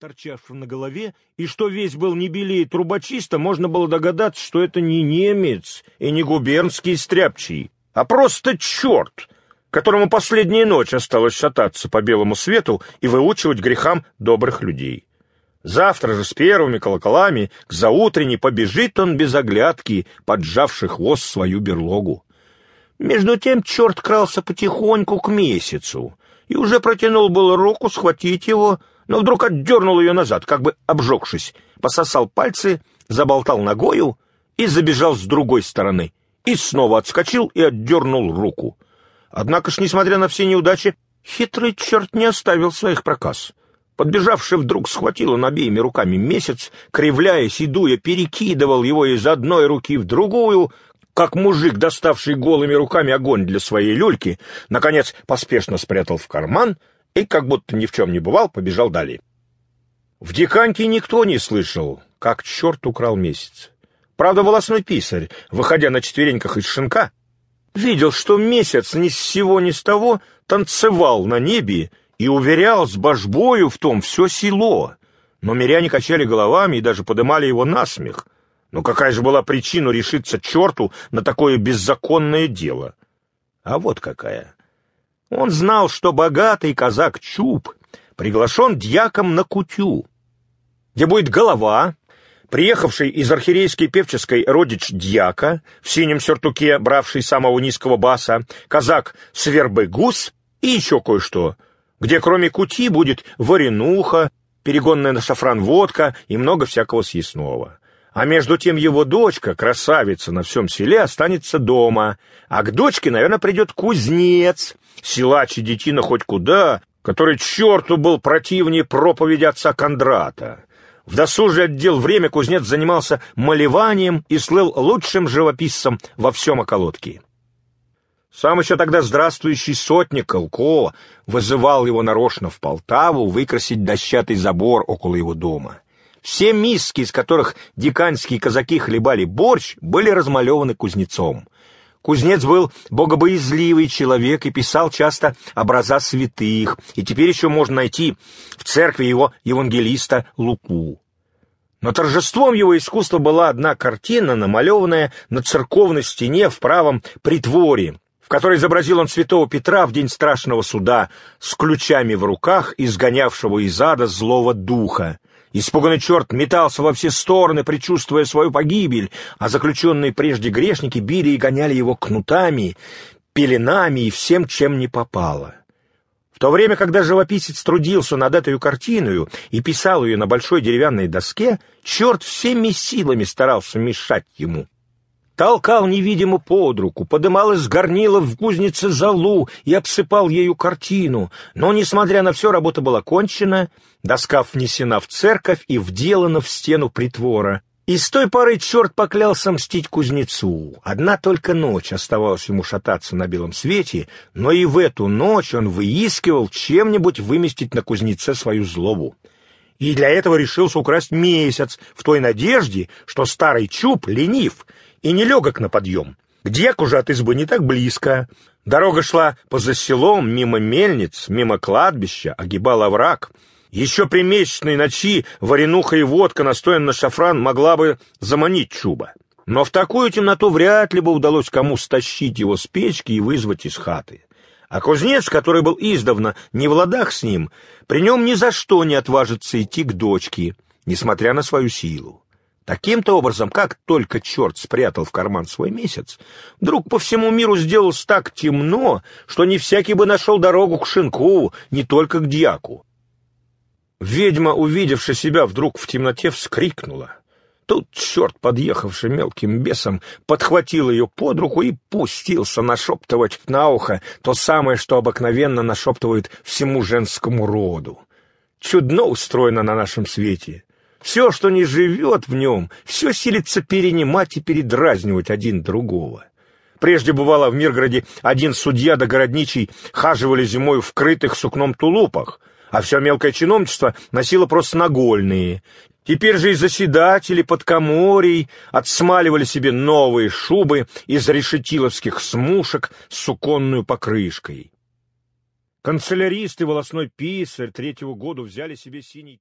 торчавшим на голове, и что весь был не белее трубочиста, можно было догадаться, что это не немец и не губернский стряпчий, а просто черт, которому последняя ночь осталось шататься по белому свету и выучивать грехам добрых людей. Завтра же с первыми колоколами к заутренне побежит он без оглядки, поджавший хвост свою берлогу. Между тем черт крался потихоньку к месяцу и уже протянул было руку схватить его, но вдруг отдернул ее назад, как бы обжегшись, пососал пальцы, заболтал ногою и забежал с другой стороны, и снова отскочил и отдернул руку. Однако ж, несмотря на все неудачи, хитрый черт не оставил своих проказ. Подбежавший вдруг схватил он обеими руками месяц, кривляясь и дуя, перекидывал его из одной руки в другую, как мужик, доставший голыми руками огонь для своей люльки, наконец поспешно спрятал в карман — и, как будто ни в чем не бывал, побежал далее. В Диканьке никто не слышал, как черт украл месяц. Правда, волосной писарь, выходя на четвереньках из шинка, видел, что месяц ни с сего ни с того танцевал на небе и уверял с божбою в том все село. Но миряне качали головами и даже подымали его на смех. Но какая же была причина решиться черту на такое беззаконное дело? А вот какая. Он знал, что богатый казак Чуб приглашен дьяком на кутю, где будет голова, приехавший из архирейской певческой родич дьяка, в синем сюртуке, бравший самого низкого баса, казак Свербыгус и еще кое-что, где кроме кути будет варенуха, перегонная на шафран водка и много всякого съестного. А между тем его дочка, красавица на всем селе, останется дома, а к дочке, наверное, придет кузнец, силач и детина хоть куда, который черту был противнее проповеди отца Кондрата. В досужий отдел время кузнец занимался малеванием и слыл лучшим живописцем во всем околотке. Сам еще тогда здравствующий сотник Колко вызывал его нарочно в Полтаву выкрасить дощатый забор около его дома. Все миски, из которых диканьские казаки хлебали борщ, были размалеваны кузнецом. Кузнец был богобоязливый человек и писал часто образа святых, и теперь еще можно найти в церкви его евангелиста Луку. Но торжеством его искусства была одна картина, намалеванная на церковной стене в правом притворе, в которой изобразил он святого Петра в день страшного суда с ключами в руках, изгонявшего из ада злого духа. Испуганный черт метался во все стороны, предчувствуя свою погибель, а заключенные прежде грешники били и гоняли его кнутами, пеленами и всем, чем не попало. В то время, когда живописец трудился над этой картиной и писал ее на большой деревянной доске, черт всеми силами старался мешать ему толкал невидимо под руку, подымал из горнила в кузнице залу и обсыпал ею картину. Но, несмотря на все, работа была кончена, доска внесена в церковь и вделана в стену притвора. И с той поры черт поклялся мстить кузнецу. Одна только ночь оставалась ему шататься на белом свете, но и в эту ночь он выискивал чем-нибудь выместить на кузнеце свою злобу и для этого решился украсть месяц в той надежде, что старый чуб ленив и не легок на подъем. К деку же от избы не так близко. Дорога шла поза селом, мимо мельниц, мимо кладбища, огибала враг. Еще при месячной ночи варенуха и водка, настоян на шафран, могла бы заманить чуба. Но в такую темноту вряд ли бы удалось кому стащить его с печки и вызвать из хаты. А кузнец, который был издавна не в ладах с ним, при нем ни за что не отважится идти к дочке, несмотря на свою силу. Таким-то образом, как только черт спрятал в карман свой месяц, вдруг по всему миру сделалось так темно, что не всякий бы нашел дорогу к шинку, не только к дьяку. Ведьма, увидевши себя вдруг в темноте, вскрикнула. Тут черт, подъехавший мелким бесом, подхватил ее под руку и пустился нашептывать на ухо то самое, что обыкновенно нашептывают всему женскому роду. Чудно устроено на нашем свете. Все, что не живет в нем, все силится перенимать и передразнивать один другого. Прежде бывало в Миргороде один судья да городничий хаживали зимой в крытых сукном тулупах, а все мелкое чиновничество носило просто нагольные. Теперь же и заседатели под коморей отсмаливали себе новые шубы из решетиловских смушек с суконную покрышкой. Канцеляристы волосной писарь третьего года взяли себе синий